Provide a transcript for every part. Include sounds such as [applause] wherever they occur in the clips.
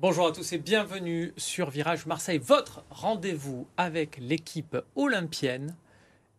Bonjour à tous et bienvenue sur Virage Marseille, votre rendez-vous avec l'équipe olympienne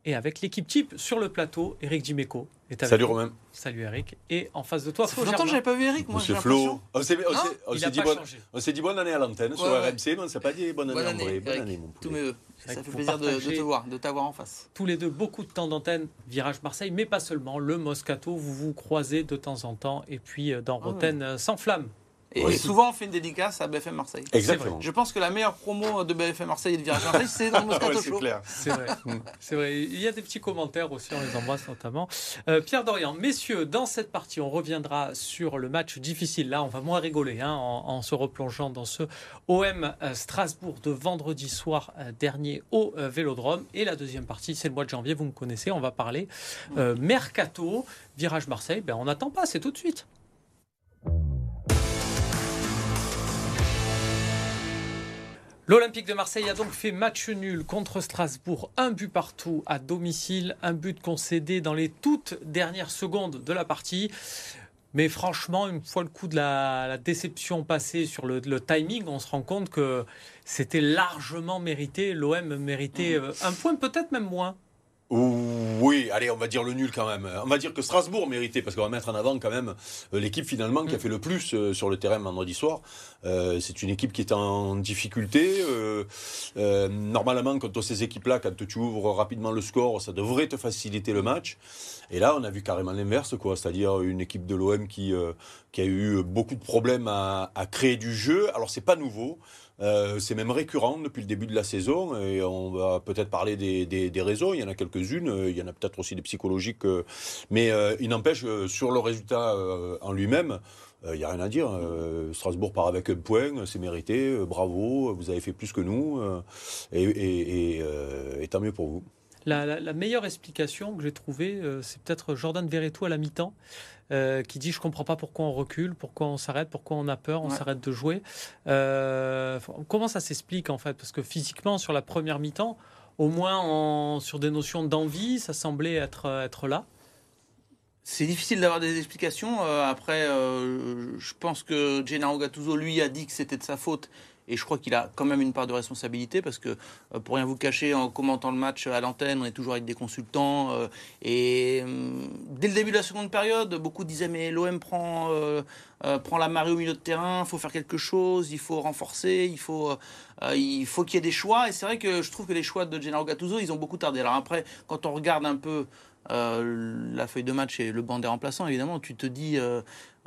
et avec l'équipe type sur le plateau, Eric Dimeco. Salut Romain. Salut Eric. Et en face de toi, Flo Longtemps que j'avais pas vu Eric, moi. Monsieur Flo. On s'est dit, dit, bonne année à l'antenne sur RMC, mais on ne s'est pas dit bonne année, en vrai. Bonne année, mon Tous mes Ça fait plaisir de, de, te voir, de t'avoir en face. Tous les deux, beaucoup de temps d'antenne, Virage Marseille, mais pas seulement. Le Moscato, vous vous croisez de temps en temps. Et puis euh, dans ah Roten, sans flamme. Et souvent, on fait une dédicace à BFM Marseille. Exactement. Je pense que la meilleure promo de BFM Marseille et de Virage Marseille, c'est dans le [laughs] Moscato ouais, C'est clair. C'est vrai. [laughs] c'est vrai. Il y a des petits commentaires aussi, on les embrasse notamment. Euh, Pierre Dorian, messieurs, dans cette partie, on reviendra sur le match difficile. Là, on va moins rigoler hein, en, se replongeant dans ce OM euh, Strasbourg de vendredi soir euh, dernier au Vélodrome. Et la deuxième partie, c'est le mois de janvier, vous me connaissez, on va parler Mercato, Virage Marseille. Ben, on n'attend pas, c'est tout de suite. L'Olympique de Marseille a donc fait match nul contre Strasbourg, un but partout à domicile, un but concédé dans les toutes dernières secondes de la partie. Mais franchement, une fois le coup de la, déception passé sur le, timing, on se rend compte que c'était largement mérité. L'OM méritait euh, un point, peut-être même moins. Oui, allez, on va dire le nul quand même. On va dire que Strasbourg méritait, parce qu'on va mettre en avant quand même euh, l'équipe finalement qui a mm. fait le plus euh, sur le terrain vendredi soir. Euh, c'est une équipe qui est en difficulté. normalement, quand ces équipes-là, quand tu ouvres rapidement le score, ça devrait te faciliter le match. Et là, on a vu carrément l'inverse, quoi. C'est-à-dire une équipe de l'OM qui, qui a eu beaucoup de problèmes à, à créer du jeu. Alors, c'est pas nouveau. Euh, c'est même récurrent depuis le début de la saison et on va peut-être parler des, raisons. Il y en a quelques-unes, euh, il y en a peut-être aussi des psychologiques, euh, mais il n'empêche, sur le résultat en lui-même, il n'y a rien à dire. Strasbourg part avec un point, c'est mérité, bravo, vous avez fait plus que nous et, et, tant mieux pour vous. La, meilleure explication que j'ai trouvée, c'est peut-être Jordan Verretou à la mi-temps. Euh, qui dit je comprends pas pourquoi on recule, pourquoi on s'arrête, pourquoi on a peur, on s'arrête de jouer. Euh, comment ça s'explique en fait? Parce que physiquement sur la première mi-temps, au moins sur des notions d'envie, ça semblait être, être là. C'est difficile d'avoir des explications. Euh, après, je pense que Gennaro Gattuso, lui, a dit que c'était de sa faute et je crois qu'il a quand même une part de responsabilité parce que, euh, pour rien vous cacher, en commentant le match à l'antenne, on est toujours avec des consultants. Euh, et hum, dès le début de la seconde période, beaucoup disaient Mais l'OM prend, euh, prend la marée au milieu de terrain, il faut faire quelque chose, il faut renforcer, il faut il faut qu'il y ait des choix. Et c'est vrai que je trouve que les choix de Gennaro Gattuso, ils ont beaucoup tardé. Alors après, quand on regarde un peu la feuille de match et le banc des remplaçants, évidemment, tu te dis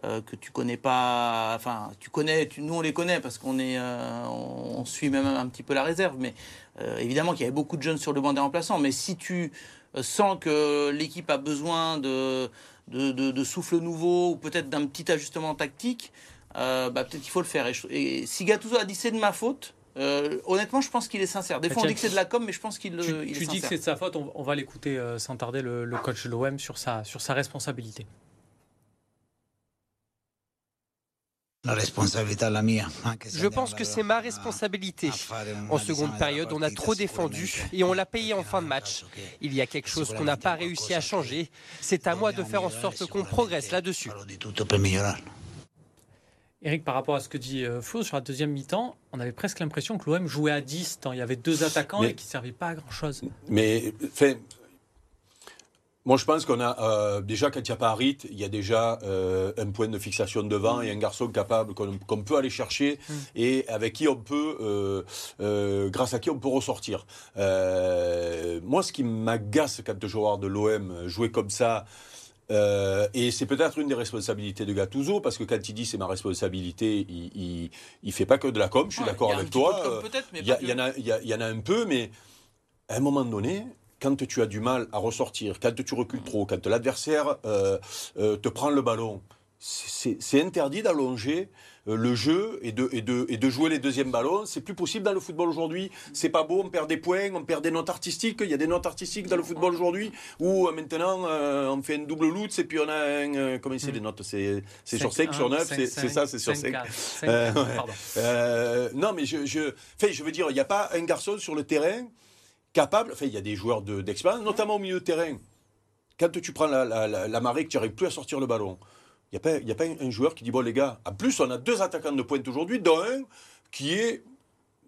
euh, que tu connais pas. Enfin, tu connais, nous on les connaît parce qu'on est, euh, on, suit même un petit peu la réserve. Mais euh, évidemment qu'il y avait beaucoup de jeunes sur le banc des remplaçants. Mais si tu sens que l'équipe a besoin de, de, souffle nouveau ou peut-être d'un petit ajustement tactique, bah, peut-être qu'il faut le faire. Et, si Gattuso a dit c'est de ma faute. Honnêtement, je pense qu'il est sincère. Des fois, on dit que c'est de la com, mais je pense qu'il tu, il tu dis que c'est de sa faute. On, va l'écouter sans tarder, le, le coach de l'OM, sur sa, sur sa responsabilité. Je pense que c'est ma responsabilité. En seconde période, on a trop défendu et on l'a payé en fin de match. Il y a quelque chose qu'on n'a pas réussi à changer. C'est à moi de faire en sorte qu'on progresse là-dessus. Eric, par rapport à ce que dit euh, Flo, sur la deuxième mi-temps, on avait presque l'impression que l'OM jouait à 10 tant il y avait deux attaquants et qui ne servaient pas à grand-chose. Mais fait, moi, je pense qu'on a euh, déjà quand il n'y a pas Harit, il y a déjà euh, un point de fixation devant et un garçon capable qu'on peut aller chercher mm. et avec qui on peut, euh, grâce à qui on peut ressortir. moi, ce qui m'agace quand je vois de l'OM jouer comme ça. Et c'est peut-être une des responsabilités de Gattuso, parce que quand il dit c'est ma responsabilité, il, il, fait pas que de la com, je suis d'accord avec toi. Il y, y, y, en a un peu, mais à un moment donné, quand tu as du mal à ressortir, quand tu recules trop, quand l'adversaire euh, euh, te prend le ballon, c'est interdit d'allonger euh, le jeu et de, et, de, et de jouer les deuxièmes ballons. C'est plus possible dans le football aujourd'hui. C'est pas beau, on perd des points, on perd des notes artistiques. Il y a des notes artistiques dans le football aujourd'hui où maintenant on fait une double loot et puis on a un. comment c'est les notes? C'est sur 5, sur 9, c'est ça, c'est sur 5. [laughs] non, mais je, je, je veux dire, il n'y a pas un garçon sur le terrain capable, enfin il y a des joueurs d'expérience, notamment au milieu de terrain. Quand tu prends la, marée, que tu n'arrives plus à sortir le ballon, Il n'y a, pas un joueur qui dit, bon les gars, en plus on a deux attaquants de pointe aujourd'hui, dont un qui est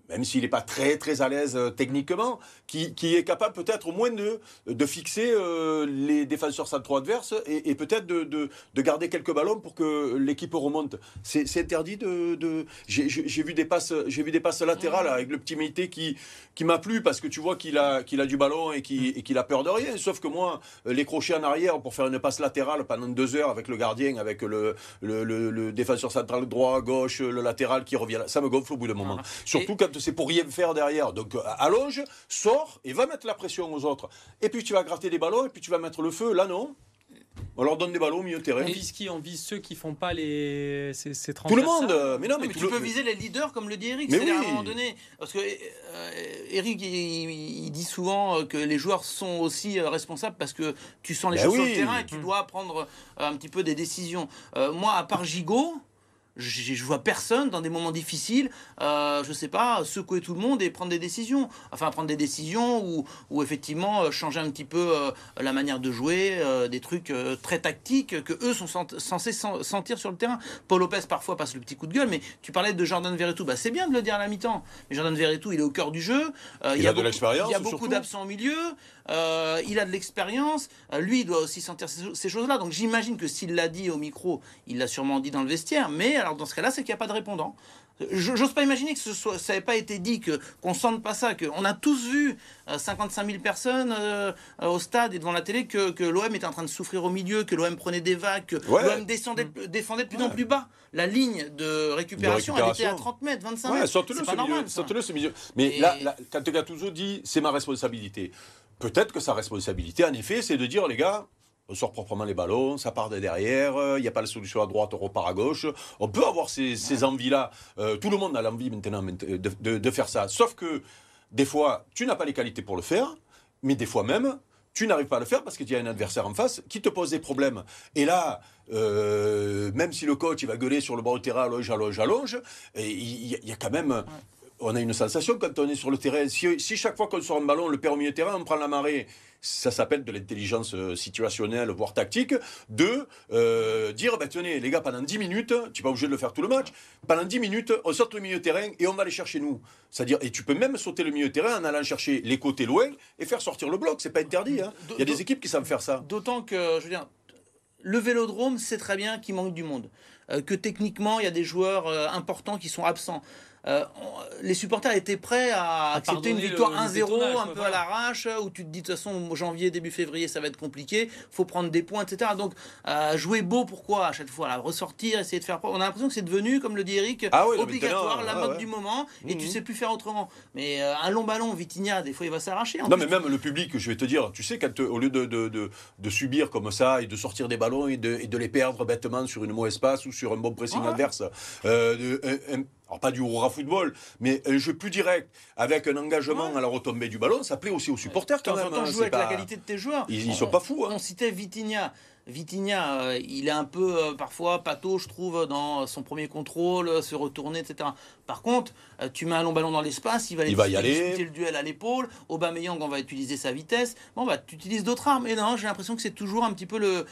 même s'il n'est pas très très à l'aise euh, techniquement, qui, est capable peut-être au moins de, de fixer euh, les défenseurs centraux adverses et, peut-être de, de, garder quelques ballons pour que l'équipe remonte. C'est interdit de. J'ai vu des passes, j'ai vu des passes latérales avec le petit Mété qui qui m'a plu parce que tu vois qu'il a qu'il a du ballon et qu'il a peur de rien. Sauf que moi, les crochets en arrière pour faire une passe latérale pendant deux heures avec le gardien, avec le le, le, défenseur central droit, gauche, le latéral qui revient, ça me gonfle au bout d'un moment. Surtout quand c'est pour rien faire derrière. Donc euh, allonge, sors et va mettre la pression aux autres. Et puis tu vas gratter des ballons et puis tu vas mettre le feu. Là non? On leur donne des ballons au milieu de terrain. On vise qui On vise ceux qui font pas les ces, ces Tout le monde. Mais non, mais, tu peux viser les leaders comme le dit Eric. Mais oui. à un moment donné, parce que euh, Eric il, dit souvent que les joueurs sont aussi euh, responsables parce que tu sens les ben choses sur le terrain et tu dois prendre un petit peu des décisions. moi, à part Gigot je, je, vois personne dans des moments difficiles, euh, je sais pas, secouer tout le monde et prendre des décisions. Enfin, prendre des décisions ou, ou effectivement euh, changer un petit peu euh, la manière de jouer, euh, des trucs très tactiques que eux sont censés sentir sur le terrain. Paul Lopez parfois passe le petit coup de gueule, mais tu parlais de Jordan Verretou, bah, c'est bien de le dire à la mi-temps. Mais Jordan Verretou, il est au cœur du jeu. il, y a, de l'expérience. Il y a beaucoup d'absents au milieu. il a de l'expérience. lui, il doit aussi sentir ces, ces choses-là. Donc j'imagine que s'il l'a dit au micro, il l'a sûrement dit dans le vestiaire. Mais alors dans ce cas-là, c'est qu'il n'y a pas de répondant. J'ose pas imaginer que ce soit, ça n'ait pas été dit, que qu'on sente pas ça, qu'on a tous vu 55 euh, 000 personnes euh, au stade et devant la télé que, que l'OM était en train de souffrir au milieu, que l'OM prenait des vagues, que l'OM descendait, défendait de plus en plus bas. La ligne de récupération, elle était à 30 mètres, 25 mètres. C'est pas normal. Milieu, Mais là, là, quand Gattuso dit c'est ma responsabilité, peut-être que sa responsabilité, en effet, c'est de dire les gars, on sort proprement les ballons, ça part de derrière, il euh, n'y a pas la solution à droite, on repart à gauche. On peut avoir ces, envies-là. Euh, tout le monde a l'envie maintenant de, faire ça. Sauf que des fois, tu n'as pas les qualités pour le faire, mais des fois même, tu n'arrives pas à le faire parce qu'il y a un adversaire en face qui te pose des problèmes. Et là, euh, même si le coach il va gueuler sur le bord du terrain, allonge, allonge, allonge, il y, a quand même on a une sensation quand on est sur le terrain. Si, chaque fois qu'on sort un ballon, on le perd au milieu de terrain, on prend la marée, ça s'appelle de l'intelligence euh, situationnelle, voire tactique, de euh, dire, bah, tenez, les gars, pendant 10 minutes, tu n'es pas obligé de le faire tout le match, pendant 10 minutes, on sort le milieu de terrain et on va aller chercher nous. C'est-à-dire, et tu peux même sauter le milieu de terrain en allant chercher les côtés loin et faire sortir le bloc, c'est pas interdit. Hein. Il y a des équipes qui savent faire ça. D'autant que, je veux dire, le vélodrome, c'est très bien qu'il manque du monde. Euh, que techniquement, il y a des joueurs importants qui sont absents. Euh, les supporters étaient prêts à, accepter une victoire 1-0 un peu à l'arrache, où tu te dis de toute façon janvier, début février, ça va être compliqué, faut prendre des points, etc. Donc euh, jouer beau, pourquoi à chaque fois Ressortir, essayer de faire. On a l'impression que c'est devenu, comme le dit Eric, ah obligatoire, la mode du moment, et tu mhm. sais plus faire autrement. Mais euh, un long ballon, Vitinha, des fois il va s'arracher. Non, mais même le public, je vais te dire, tu sais, quand, au lieu de, de, de, subir comme ça et de sortir des ballons et de, et les perdre bêtement sur une mauvaise passe ou sur un bon pressing adverse, alors pas du hurrah football, mais un jeu plus direct, avec un engagement à la retombée du ballon, ça plaît aussi aux supporters quand même. Quand hein, jouer avec la qualité de tes joueurs. Ils, ne sont pas fous. Hein. On citait Vitinha. Vitinha, euh, il est un peu euh, parfois pato, je trouve, dans son premier contrôle, se retourner, etc. Par contre, euh, tu mets un long ballon dans l'espace, il va, il va y aller. le duel à l'épaule. Aubameyang, on va utiliser sa vitesse. Bon, bah, tu utilises d'autres armes. Et non, j'ai l'impression que c'est toujours un petit peu le.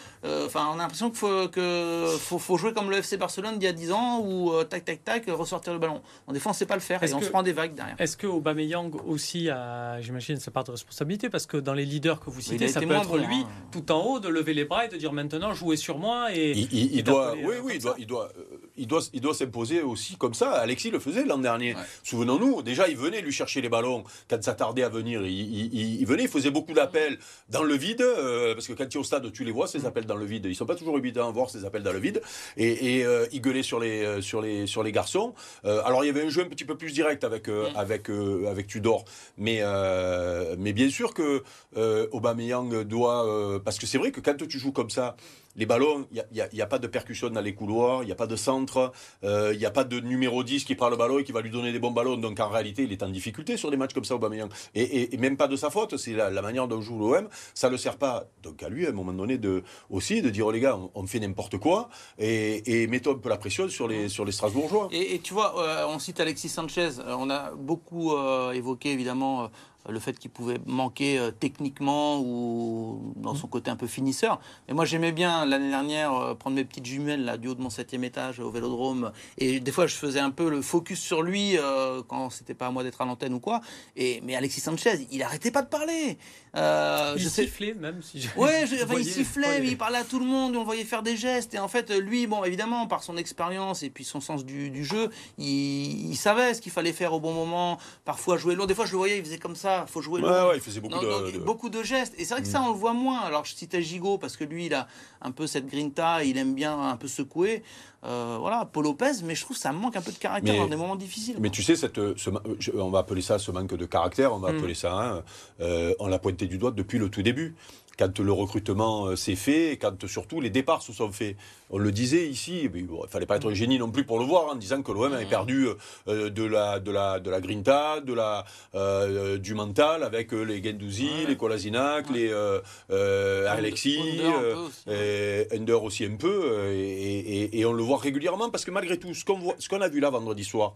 Enfin, on a l'impression qu'il faut, que faut, jouer comme le FC Barcelone d'il y a 10 ans, où tac, tac, tac, ressortir le ballon. En défense, on sait pas le faire et on se prend des vagues derrière. Est-ce que Aubameyang aussi a, j'imagine, sa part de responsabilité? Parce que dans les leaders que vous citez, ça peut être lui, hein. tout en haut, de lever les bras et de dire maintenant, jouez sur moi et il, doit, oui, oui, il doit, il doit, il doit, il doit s'imposer aussi comme ça. Alexis le faisait l'an dernier. Souvenons-nous, déjà il venait lui chercher les ballons quand ça tardait à venir. Il, venait, il faisait beaucoup d'appels dans le vide euh, parce que quand tu es au stade, tu les vois ces mm. appels dans le vide. Ils sont pas toujours évidents à voir ces appels dans le vide. Et, euh, il gueulait sur les, euh, sur les, sur les garçons. alors il y avait un jeu un petit peu plus direct avec, mm. avec, avec Tudor, mais, mais bien sûr que Aubameyang doit, parce que c'est vrai que quand tu joues comme ça uh, les ballons, il n'y a, pas de percussion dans les couloirs, il n'y a pas de centre, euh, il n'y a pas de numéro 10 qui prend le ballon et qui va lui donner des bons ballons. Donc en réalité, il est en difficulté sur des matchs comme ça, Aubameyang. Et, et, même pas de sa faute, c'est la, manière dont joue l'OM. Ça ne le sert pas, donc à lui, à un moment donné, de, aussi de dire, oh, les gars, on, fait n'importe quoi et, mettons un peu la pression sur les, sur les Strasbourgeois. Et, tu vois, euh, on cite Alexis Sanchez, euh, on a beaucoup évoqué évidemment le fait qu'il pouvait manquer euh, techniquement ou dans son côté un peu finisseur. Mais moi, j'aimais bien l'année dernière euh, prendre mes petites jumelles là, du haut de mon septième étage au Vélodrome. Et des fois, je faisais un peu le focus sur lui euh, quand c'était pas à moi d'être à l'antenne ou quoi. Et mais Alexis Sanchez, il arrêtait pas de parler. Il je sifflait même. Si je... Ouais, [laughs] il sifflait, mais il parlait à tout le monde. On le voyait faire des gestes. Et en fait, lui, bon, évidemment, par son expérience et puis son sens du, jeu, il, savait ce qu'il fallait faire au bon moment. Parfois jouer lourd. Des fois, je le voyais, il faisait comme ça il faut jouer ouais, il faisait beaucoup, de, beaucoup de gestes. Et c'est vrai que ça, mm. on le voit moins. Alors, je citais Gigot parce que lui, il a un peu cette grinta, il aime bien un peu secouer. Euh, voilà, Paul Lopez, mais je trouve que ça manque un peu de caractère dans des moments difficiles. Mais tu sais, cette, on va appeler ça ce manque de caractère, on va mm. appeler ça, hein, euh, on l'a pointé du doigt depuis le tout début quand le recrutement euh, s'est fait, quand surtout les départs se sont faits. On le disait ici, il ne fallait pas être un génie non plus pour le voir, en disant que l'OM avait perdu euh, de, la, de, la, de la grinta, de la, euh, du mental, avec les Gendouzi, les Kolasinac, les Alexis, Under aussi un peu, et, on le voit régulièrement, parce que malgré tout, ce qu'on a vu là vendredi soir,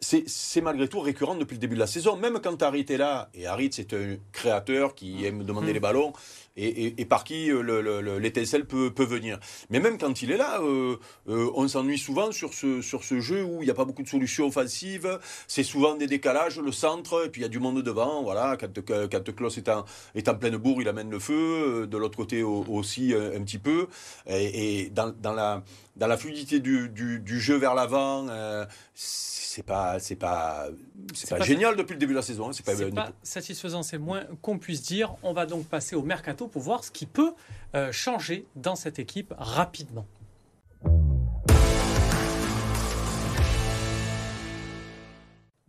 c'est malgré tout récurrent depuis le début de la saison. Même quand Harit est là, et Harit c'est un créateur qui aime demander mm. les ballons, et, par qui euh, l'étincelle peut, peut, venir. Mais même quand il est là, euh, euh, on s'ennuie souvent sur ce, sur ce jeu où il n'y a pas beaucoup de solutions offensives. C'est souvent des décalages, le centre, et puis il y a du monde devant. Voilà, quand, quand Klaus est en, est en pleine bourre, il amène le feu. De l'autre côté aussi un, petit peu. Et, dans, dans, la, dans la fluidité du, du, jeu vers l'avant, c'est pas c'est pas c'est pas, génial depuis le début de la saison. Hein. C'est pas, pas satisfaisant, c'est moins qu'on puisse dire. On va donc passer au mercato pour voir ce qui peut euh, changer dans cette équipe rapidement.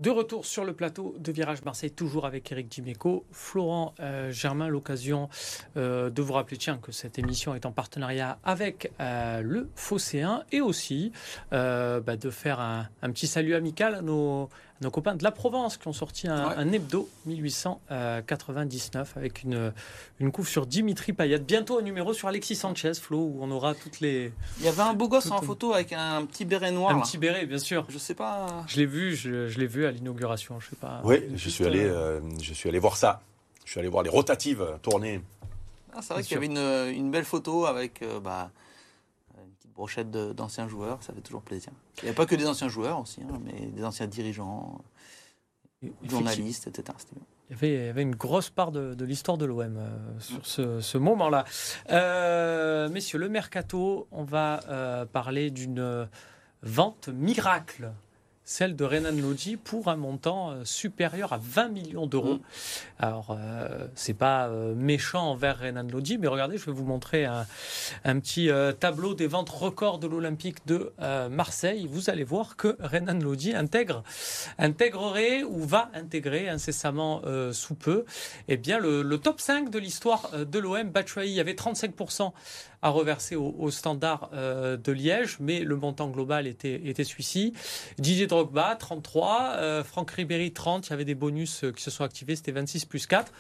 De retour sur le plateau de Virage Marseille, toujours avec Eric Dimeco. Florent euh, Germain, l'occasion euh, de vous rappeler tiens, que cette émission est en partenariat avec le Phocéen et aussi bah, de faire un, petit salut amical à nos, nos copains de la Provence qui ont sorti un, hebdo 1899 avec une, une couve sur Dimitri Payet. Bientôt un numéro sur Alexis Sanchez, Flo, où on aura toutes les. Il y avait un beau gosse en photo avec un petit béret noir. Un petit béret, bien sûr. Je sais pas. Je l'ai vu, je, je l'ai vu à l'inauguration. Je sais pas. Oui, je suis allé, euh, euh, je suis allé voir ça. Je suis allé voir les rotatives tournées. Ah, c'est vrai qu'il y avait une, une, belle photo avec. Euh, bah, brochette d'anciens joueurs, ça fait toujours plaisir. Il n'y a pas que des anciens joueurs aussi, hein, mais des anciens dirigeants, journalistes, etc. Il y, avait, il y, avait, une grosse part de, l'histoire de l'OM euh, sur ce, moment-là. Euh, messieurs, le mercato, on va euh, parler d'une vente miracle celle de Renan Lodji pour un montant euh, supérieur à 20 millions d'euros. Mm. Alors, euh, c'est pas euh, méchant envers Renan Lodji, mais regardez, je vais vous montrer un, petit tableau des ventes records de l'Olympique de Marseille. Vous allez voir que Renan Lodji intègre, intégrerait ou va intégrer incessamment sous peu eh bien, le, le top 5 de l'histoire de l'OM. Batshuayi avait 35% à reverser au, standard euh, de Liège, mais le montant global était, était celui-ci. Didier Drogba, 33. Euh, Franck Ribéry, 30. Il y avait des bonus euh, qui se sont activés, c'était 26 plus 4.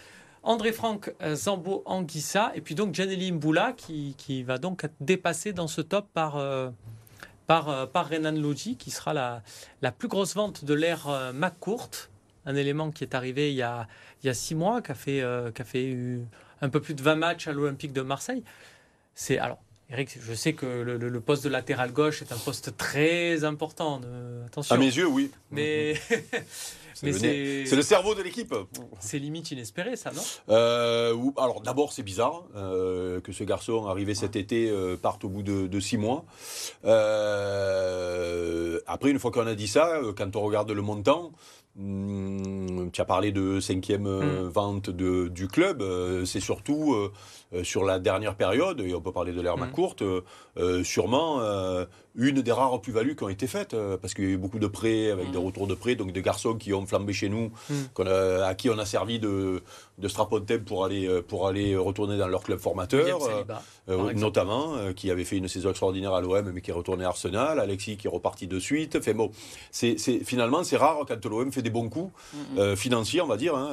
André Franck Zambo Anguissa, et puis donc Janely Mboula qui, qui, va donc être dépassé dans ce top par, par, par Renan Lodji, qui sera la, la plus grosse vente de l'ère McCourt, un élément qui est arrivé il y a, il y a six mois, qui a fait, qui a fait un peu plus de 20 matchs à l'Olympique de Marseille c'est alors. Eric, je sais que le, poste de latéral gauche est un poste très important. attention. À mes yeux, oui. Mais, [laughs] c'est le, cerveau de l'équipe. C'est limite inespéré, ça, non? Euh, Alors d'abord, c'est bizarre euh, que ce garçon arrivé cet été euh, parte au bout de, six mois. après, une fois qu'on a dit ça, quand on regarde le montant, hmm, tu as parlé de cinquième hmm. vente de, du club. c'est surtout euh, sur la dernière période, et on peut parler de l'ère mmh. courte, euh, euh, sûrement une des rares plus-values qui ont été faites, parce qu'il y a eu beaucoup de prêts, avec des mmh. retours de prêts, donc des garçons qui ont flambé chez nous, mmh. à qui on a servi de, de strapontem pour aller, pour aller retourner dans leur club formateur, notamment, qui avait fait une saison extraordinaire à l'OM, mais qui est retourné à Arsenal, Alexis qui est reparti de suite. Bon, c'est, finalement, c'est rare quand l'OM fait des bons coups financiers, on va dire. Hein,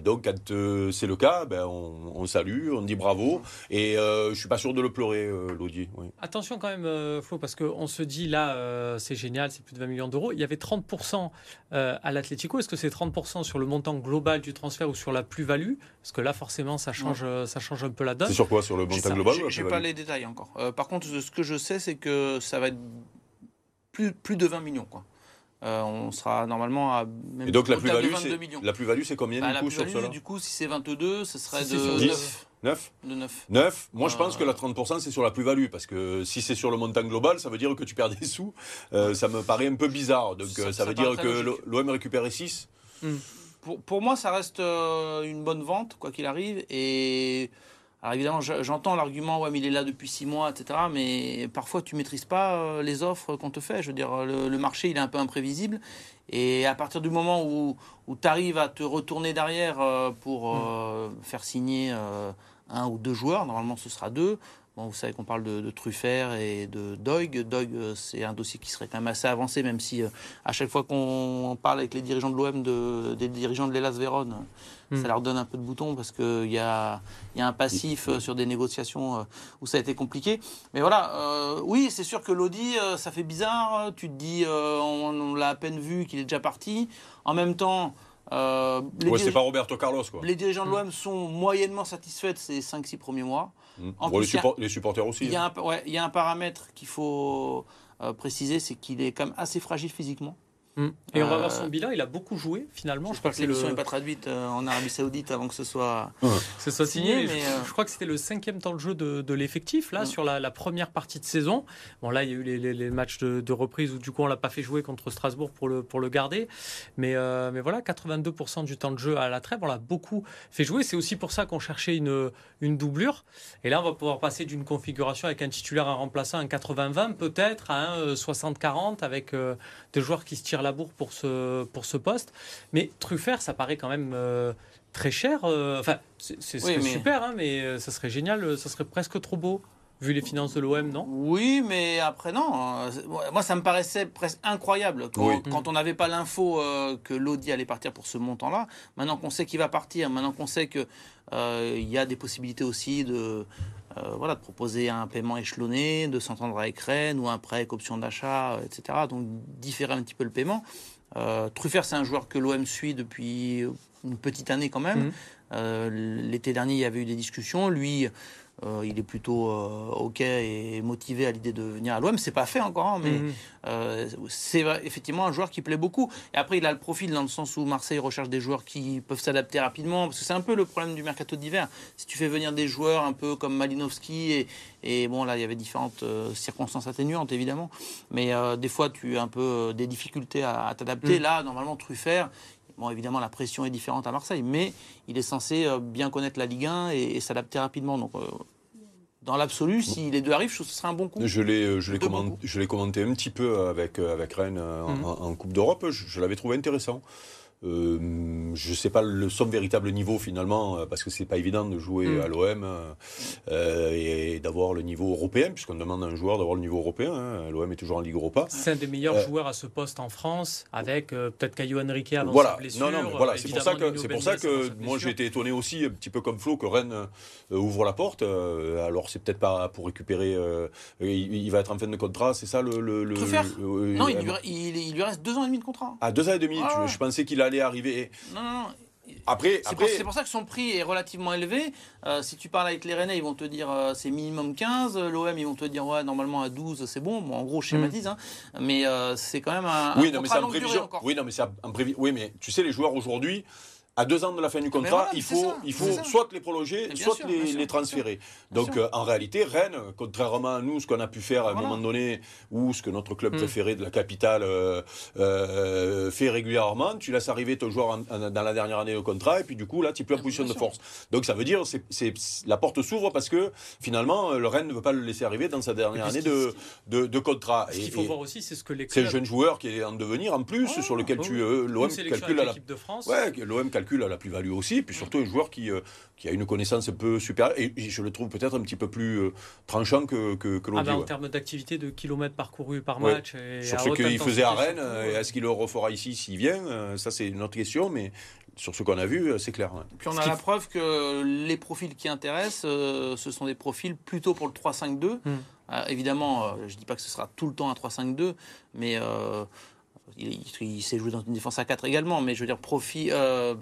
donc, quand euh, c'est le cas, ben, on, salue, on dit bravo. Et euh, je ne suis pas sûr de le pleurer, euh, Lodi. Attention quand même, Flo, parce qu'on se dit là, c'est génial, c'est plus de 20 millions d'euros. Il y avait 30% à l'Atlético. Est-ce que c'est 30% sur le montant global du transfert ou sur la plus-value? Parce que là, forcément, ça change, ça change un peu la donne. C'est sur quoi Sur le montant global Je n'ai pas les détails encore. par contre, ce que je sais, c'est que ça va être plus, plus de 20 millions. Quoi. Euh, on sera normalement à même Et donc la plus-value, c'est, la plus-value, c'est combien bah, du coup sur cela? Du coup, si c'est 22, ce serait de 9. 9 De 9. 9 Moi, je pense que la 30%, c'est sur la plus-value. Parce que si c'est sur le montant global, ça veut dire que tu perds des sous. Euh, ça me paraît un peu bizarre. Donc, ça, ça veut dire que l'OM récupère 6. Hmm. Pour, pour, moi, ça reste euh, une bonne vente, quoi qu'il arrive. Et alors évidemment, j'entends l'argument, ouais, mais il est là depuis six mois, etc. Mais parfois, tu maîtrises pas euh, les offres qu'on te fait. Je veux dire, le, marché, il est un peu imprévisible. Et à partir du moment où, où tu arrives à te retourner derrière euh, pour euh, mm. faire signer un ou deux joueurs, normalement ce sera deux, vous savez qu'on parle de, de, Truffert et de Doig. Doig, euh, c'est un dossier qui serait quand même assez avancé, même si euh, à chaque fois qu'on parle avec les dirigeants de l'OM, de, des dirigeants de l'Elas Vérone, ça hmm. leur donne un peu de bouton parce qu'il y a, y a un passif euh, sur des négociations où ça a été compliqué. Mais voilà, oui, c'est sûr que Lodi, ça fait bizarre. Tu te dis, on, l'a à peine vu qu'il est déjà parti. En même temps, euh, c'est pas Roberto Carlos. Quoi. Les dirigeants de l'OM sont moyennement satisfaits de ces 5-6 premiers mois. Hmm. les, supporters aussi. Il y, a hein. un, il y a un paramètre qu'il faut euh, préciser, c'est qu'il est quand même assez fragile physiquement. Et on va voir son euh, bilan. Il a beaucoup joué finalement. Je crois que l'émission n'est pas traduite euh, en Arabie Saoudite avant que ce soit, ce soit signé. mais euh, je, crois que c'était le cinquième temps de jeu de, l'effectif là sur la, première partie de saison. Bon là il y a eu les, matchs de, reprise où du coup on l'a pas fait jouer contre Strasbourg pour le pour le garder. Mais mais voilà 82% du temps de jeu à la trêve on l'a beaucoup fait jouer. C'est aussi pour ça qu'on cherchait une une doublure. Et là on va pouvoir passer d'une configuration avec un titulaire, un remplaçant, un 80-20 peut-être à un 60-40 avec des joueurs qui se tirent la bourre pour ce, pour ce poste. Mais Truffert, ça paraît quand même euh, très cher. Euh, enfin, c'est super, hein, mais euh, ça serait génial, ça serait presque trop beau. Vu les finances de l'OM, non? Oui, mais après, non. Moi, ça me paraissait presque incroyable quand, quand on n'avait pas l'info que Lodi allait partir pour ce montant-là. Maintenant qu'on sait qu'il va partir, maintenant qu'on sait qu'il il y a des possibilités aussi de, euh, voilà, de proposer un paiement échelonné, de s'entendre avec Rennes ou un prêt avec option d'achat, euh, etc. Donc différer un petit peu le paiement. Euh, Truffert, c'est un joueur que l'OM suit depuis une petite année quand même. Mmh. L'été dernier, il y avait eu des discussions. Lui, euh, il est plutôt euh, OK et motivé à l'idée de venir à l'OM. C'est pas fait encore, hein, mais mhm. euh, c'est effectivement un joueur qui plaît beaucoup. Et après, il a le profil dans le sens où Marseille recherche des joueurs qui peuvent s'adapter rapidement. Parce que c'est un peu le problème du mercato d'hiver. Si tu fais venir des joueurs un peu comme Malinowski, et, et bon, là, il y avait différentes circonstances atténuantes, évidemment. Mais des fois, tu as un peu des difficultés à, t'adapter. Mhm. Là, normalement, Truffert, Bon, évidemment, la pression est différente à Marseille, mais il est censé euh, bien connaître la Ligue 1 et, s'adapter rapidement. Donc, euh, dans l'absolu, si les deux arrivent, je trouve que ce serait un bon coup. Je l'ai, euh, je l'ai, commenté, un petit peu avec, avec Rennes en, mhm. Coupe d'Europe. je l'avais trouvé intéressant. Euh, je ne sais pas le, son véritable niveau finalement, euh, parce que c'est pas évident de jouer mm. à l'OM euh, et, d'avoir le niveau européen, puisqu'on demande à un joueur d'avoir le niveau européen. Hein. L'OM est toujours en Ligue Europa. C'est un des meilleurs joueurs à ce poste en France, avec peut-être Caillou Henrique avant voilà. sa blessure. Non, non, voilà, c'est pour ça que, c'est pour ça que moi j'ai été étonné aussi, un petit peu comme Flo, que Rennes ouvre la porte. alors c'est peut-être pas pour récupérer. Il, va être en fin de contrat, c'est ça le. le, non, il lui, il, lui, reste deux ans et demi de contrat. Ah, deux ans et demi. Ah je, je pensais qu'il a arriver. Non, non, non. Après, c'est, Pour, ça que son prix est relativement élevé. Euh, si tu parles avec les Rennais, ils vont te dire euh, c'est minimum 15. L'OM, ils vont te dire ouais, normalement à 12, c'est bon. bon en gros, je schématise. Hein. Mais euh, c'est quand même un. Oui, non, mais c'est en prévision. Oui, non, mais c'est en prévision. Oui, mais tu sais, les joueurs aujourd'hui, à deux ans de la fin du contrat, il faut, il faut soit les prolonger, soit les, transférer. Donc euh, en réalité, Rennes, contrairement à nous, ce qu'on a pu faire à un moment donné, ou ce que notre club hmm. préféré de la capitale euh, euh, fait régulièrement, tu laisses arriver ton joueur dans la dernière année de contrat, et puis du coup, là, tu n'es plus en position de force. Donc ça veut dire, c'est la porte s'ouvre parce que finalement, le Rennes ne veut pas le laisser arriver dans sa dernière année de, de, contrat. Ce qu'il faut voir aussi, c'est ce que les clubs... C'est un jeune joueur qui est en devenir en plus, sur lequel tu l'OM calcule à la... de France. Ouais, l'OM calcule à la plus-value aussi, puis surtout un joueur qui, euh, qui a une connaissance un peu supérieure, et je le trouve peut-être un petit peu plus euh, tranchant que, que, que ah ben, En termes d'activité de kilomètres parcourus par match. Sur ce qu'il faisait à Rennes, est-ce qu'il le refera ici s'il vient Ça, c'est une autre question, mais sur ce qu'on a vu, c'est clair. Puis on a la preuve que les profils qui intéressent, ce sont des profils plutôt pour le 3-5-2. Hmm. évidemment, je ne dis pas que ce sera tout le temps un 3-5-2, mais il, s'est joué dans une défense à 4 également, mais je veux dire, Profi,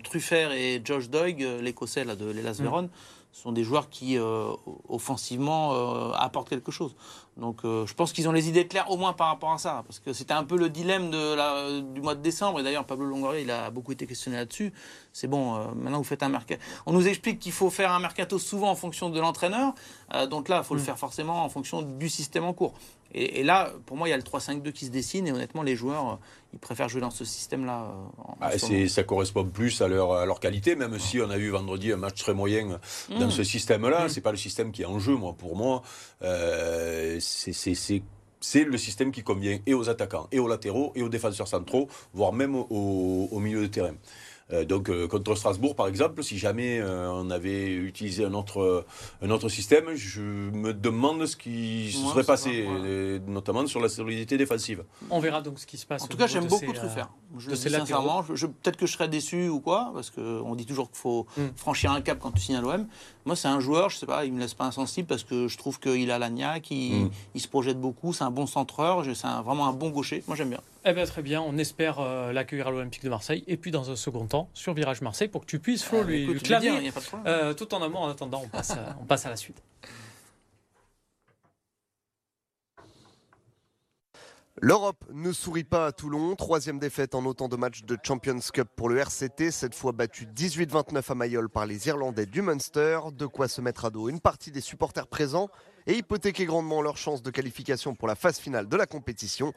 Truffert et Josh Doig, l'Écossais de l'Elas Véron, sont des joueurs qui, euh, offensivement, euh, apportent quelque chose. Donc euh, je pense qu'ils ont les idées claires au moins par rapport à ça, parce que c'était un peu le dilemme de la, du mois de décembre, et d'ailleurs Pablo Longoria, il a beaucoup été questionné là-dessus. C'est bon, maintenant vous faites un mercato. On nous explique qu'il faut faire un mercato souvent en fonction de l'entraîneur, donc là, il faut le mm. faire forcément en fonction du système en cours. Et, là, pour moi, il y a le 3-5-2 qui se dessine, et honnêtement, les joueurs ils préfèrent jouer dans ce système-là. Ah, ça correspond plus à leur, à leur qualité, même si on a vu vendredi un match très moyen dans mm. ce système-là. Mm. C'est pas le système qui est en jeu, moi. Pour moi, euh, c'est le système qui convient et aux attaquants, et aux latéraux, et aux défenseurs centraux, voire même au, au milieu de terrain. Euh, donc euh, contre Strasbourg, par exemple, si jamais euh, on avait utilisé un autre, un autre système, je me demande ce qui se serait passé, notamment sur la solidité défensive. On verra donc ce qui se passe. En tout cas, j'aime beaucoup tout faire. Je sincèrement. Peut-être que je serais déçu ou quoi, parce qu'on dit toujours qu'il faut hmm. franchir un cap quand tu signes à l'OM. Moi, c'est un joueur, je sais pas, il me laisse pas insensible parce que je trouve qu'il a la niaque, il, hmm. il se projette beaucoup, c'est un bon centreur, c'est vraiment un bon gaucher. Moi, j'aime bien. Eh bien, très bien, on espère euh, l'accueillir à l'Olympique de Marseille. Et puis, dans un second temps, sur Virage Marseille, pour que tu puisses, Flo, ah, lui, lui clamer euh, tout en amont. En attendant, on passe, on passe à la suite. L'Europe ne sourit pas à Toulon. Troisième défaite en autant de matchs de Champions Cup pour le RCT. Cette fois battu 18-29 à Mayol par les Irlandais du Munster. De quoi se mettre à dos une partie des supporters présents et hypothéquer grandement leur chance de qualification pour la phase finale de la compétition.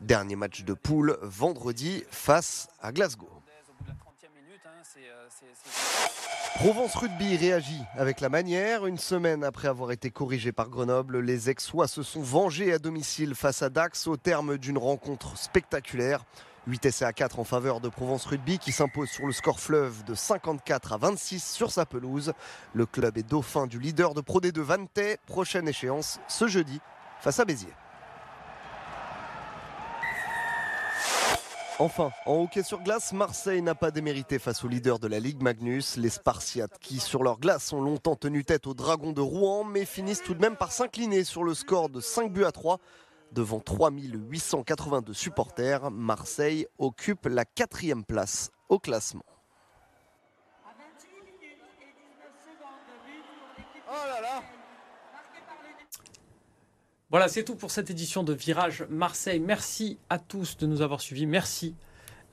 Dernier match de poule vendredi face à Glasgow. Provence Rugby réagit avec la manière. Une semaine après avoir été corrigé par Grenoble, les Aixois se sont vengés à domicile face à Dax au terme d'une rencontre spectaculaire. 8 essais à 4 en faveur de Provence Rugby qui s'impose sur le score fleuve de 54 à 26 sur sa pelouse. Le club est dauphin du leader de Pro D2 Vantais. Prochaine échéance ce jeudi face à Béziers. Enfin, en hockey sur glace, Marseille n'a pas démérité face au leader de la Ligue Magnus, les Spartiates, qui sur leur glace ont longtemps tenu tête aux Dragons de Rouen, mais finissent tout de même par s'incliner sur le score de 5 buts à 3. Devant 3882 supporters, Marseille occupe la quatrième place au classement. Voilà, c'est tout pour cette édition de Virage Marseille. Merci à tous de nous avoir suivis. Merci.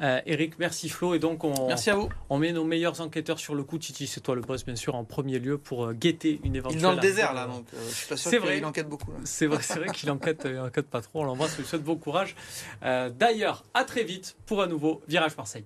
Euh, Eric, merci Flo. Et donc, on, merci à vous. on met nos meilleurs enquêteurs sur le coup. Titi, c'est toi le boss, bien sûr, en premier lieu pour euh, guetter une éventuelle. Il est dans le désert, là, donc euh, je suis pas sûr qu'il enquête beaucoup. C'est vrai, c'est vrai qu'il enquête, enquête pas trop. On l'embrasse, on lui souhaite bon courage. D'ailleurs, à très vite pour un nouveau Virage Marseille.